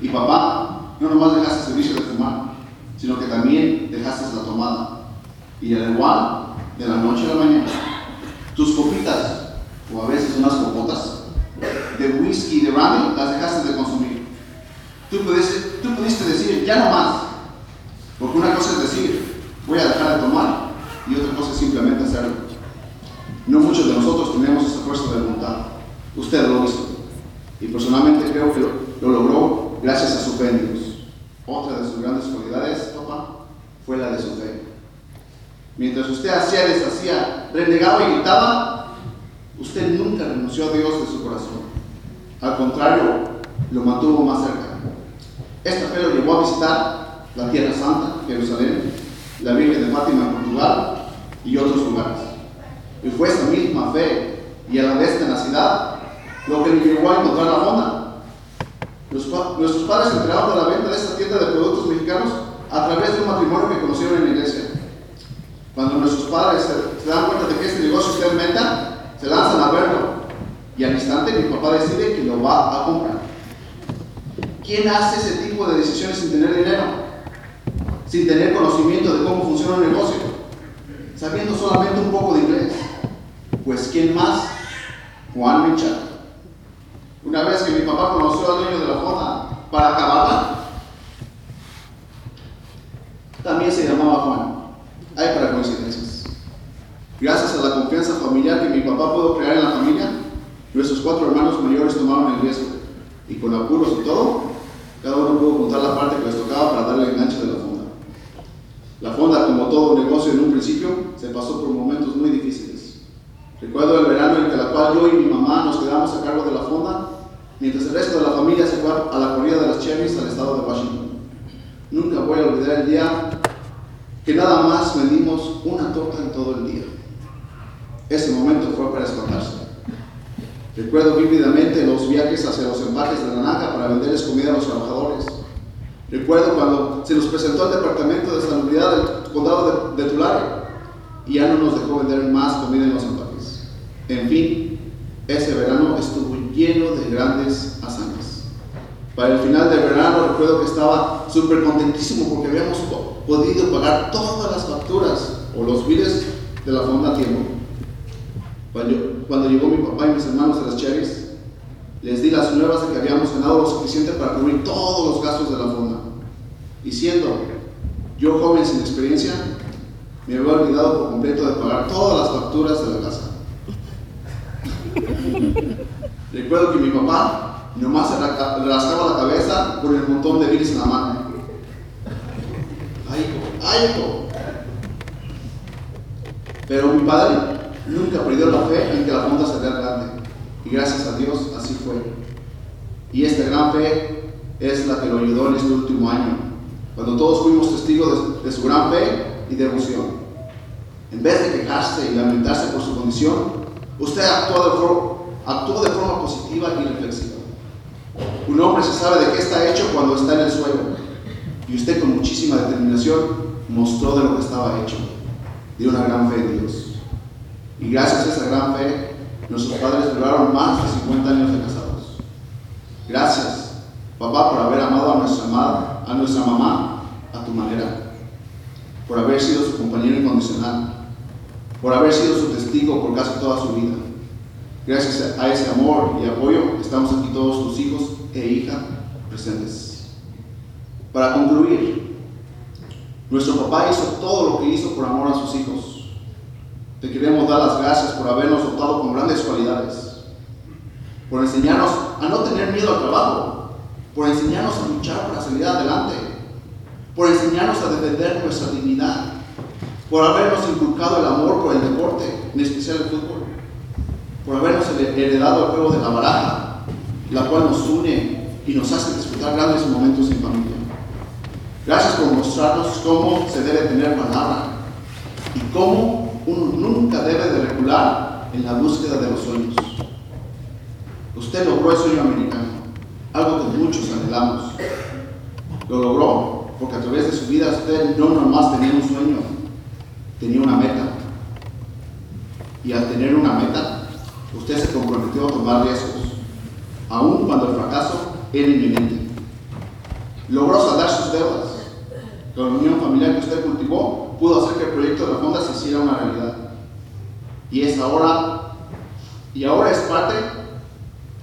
Y papá, no nomás dejaste ese vicio de fumar, sino que también dejaste la tomada. Y al igual, de la noche a la mañana, tus copitas, o a veces unas copotas, de whisky y de brandy, las dejaste de consumir. Tú pudiste, tú pudiste decir, ya no más. Porque una cosa es decir, voy a dejar de tomar, y otra cosa es simplemente hacerlo. No muchos de nosotros tenemos esa fuerza de voluntad. Usted lo hizo. Y personalmente creo que lo, lo logró gracias a su fe en Dios. Otra de sus grandes cualidades, papá, fue la de su fe. Mientras usted hacía, deshacía, renegaba y gritaba, usted nunca renunció a Dios de su corazón. Al contrario, lo mantuvo más cerca. Esta fe lo llevó a visitar la Tierra Santa, Jerusalén, la Virgen de Fátima Portugal y otros lugares. Y fue esa misma fe y a la vez tenacidad lo que le llevó a encontrar la fonda. Nuestros padres enteraron de la venta de esta tienda de productos mexicanos a través de un matrimonio que conocieron en la iglesia. Cuando nuestros padres se, se dan cuenta de que este negocio está en venta, se lanzan a verlo. Y al instante mi papá decide que lo va a comprar. ¿Quién hace ese tipo de decisiones sin tener dinero? Sin tener conocimiento de cómo funciona un negocio. Sabiendo solamente un poco de inglés. Pues ¿quién más? Juan Menchaca. Una vez que mi papá conoció al dueño de la fonda para acabarla, también se llamaba Juan. Hay para coincidencias. Gracias a la confianza familiar que mi papá pudo crear en la familia, nuestros cuatro hermanos mayores tomaron el riesgo. Y con apuros y todo, cada uno pudo juntar la parte que les tocaba para darle el enganche de la fonda. La fonda, como todo negocio en un principio, se pasó por momentos muy difíciles. Recuerdo el verano en que la cual yo y mi mamá nos quedamos a cargo de la fonda, mientras el resto de la familia se fue a la corrida de las cherries al estado de Washington. Nunca voy a olvidar el día que nada más vendimos una torta en todo el día. Ese momento fue para espantarse. Recuerdo vívidamente los viajes hacia los empaques de naranja para venderles comida a los trabajadores. Recuerdo cuando se nos presentó el departamento de salubridad del condado de, de Tulare y ya no nos dejó vender más comida en los empaques. En fin, ese verano estuvo lleno de grandes hazañas. Para el final del verano recuerdo que estaba súper contentísimo porque habíamos po- podido pagar todas las facturas o los biles de la fonda tiempo. Cuando, cuando llegó mi papá y mis hermanos a las cherries, les di las nuevas de que habíamos ganado lo suficiente para cubrir todos los gastos de la fonda. Y siendo yo joven sin experiencia, me había olvidado por completo de pagar todas las facturas de la casa. <laughs> Recuerdo que mi papá nomás se rascaba la cabeza con el montón de biles en la mano. ¡Ay, hijo! ¡Ay, hijo! Pero mi padre nunca perdió la fe en que la fonda sería grande. Y gracias a Dios así fue. Y esta gran fe es la que lo ayudó en este último año, cuando todos fuimos testigos de, su gran fe y devoción. En vez de quejarse y lamentarse por su condición, usted actuó de, actuó de forma positiva y reflexiva. Un hombre se sabe de qué está hecho cuando está en el suelo. Y usted con muchísima determinación mostró de lo que estaba hecho, de una gran fe en Dios. Y gracias a esa gran fe, nuestros padres duraron más de 50 años de casados. Gracias, papá, por haber amado a nuestra, amada, a nuestra mamá a tu manera, por haber sido su compañero incondicional, por haber sido su testigo por casi toda su vida. Gracias a ese amor y apoyo, estamos aquí todos tus hijos e hija presentes. Para concluir, nuestro papá hizo todo lo que hizo por amor a sus hijos. Te queremos dar las gracias por habernos dotado con grandes cualidades, por enseñarnos a no tener miedo al trabajo, por enseñarnos a luchar para salir adelante, por enseñarnos a defender nuestra dignidad, por habernos inculcado el amor por el deporte, en especial el fútbol, por habernos heredado el juego de la baraja, la cual nos une y nos hace disfrutar grandes momentos en familia. Gracias por mostrarnos cómo se debe tener palabra y cómo uno nunca debe de recular en la búsqueda de los sueños. Usted logró el sueño americano, algo que muchos anhelamos. Lo logró porque a través de su vida usted no nomás tenía un sueño, tenía una meta. Y al tener una meta, usted se comprometió a tomar riesgos, aun cuando el fracaso era inminente. Logró saldar sus deudas. La unión familiar que usted cultivó, pudo hacer que el proyecto de la fonda se hiciera una realidad. Y es ahora, y ahora es parte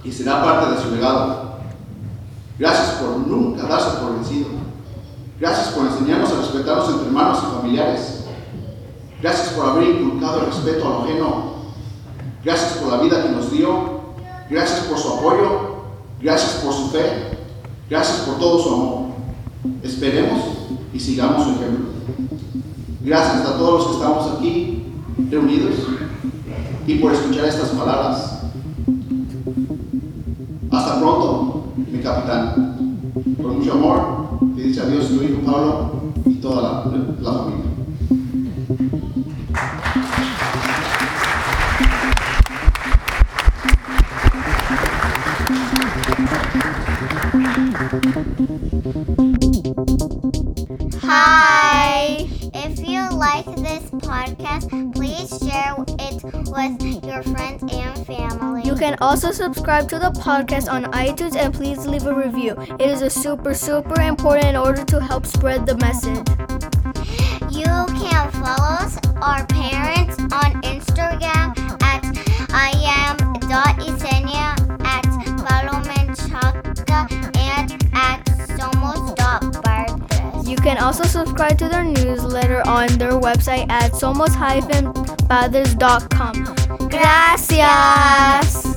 y será parte de su legado. Gracias por nunca darse por vencido. Gracias por enseñarnos a respetarnos entre hermanos y familiares. Gracias por haber inculcado el respeto a lo ajeno. Gracias por la vida que nos dio. Gracias por su apoyo. Gracias por su fe. Gracias por todo su amor. Esperemos y sigamos su ejemplo. Gracias a todos los que estamos aquí reunidos y por escuchar estas palabras. Hasta pronto, mi capitán. Con mucho amor, te dice adiós tu hijo Pablo y toda la, la familia. Hi! Podcast, please share it with your friends and family. You can also subscribe to the podcast on iTunes and please leave a review. It is a super, super important in order to help spread the message. You can follow us, our parents on Instagram at iam.isenia, at Palomenchaca, You can also subscribe to their newsletter on their website at somos-padres.com. Gracias!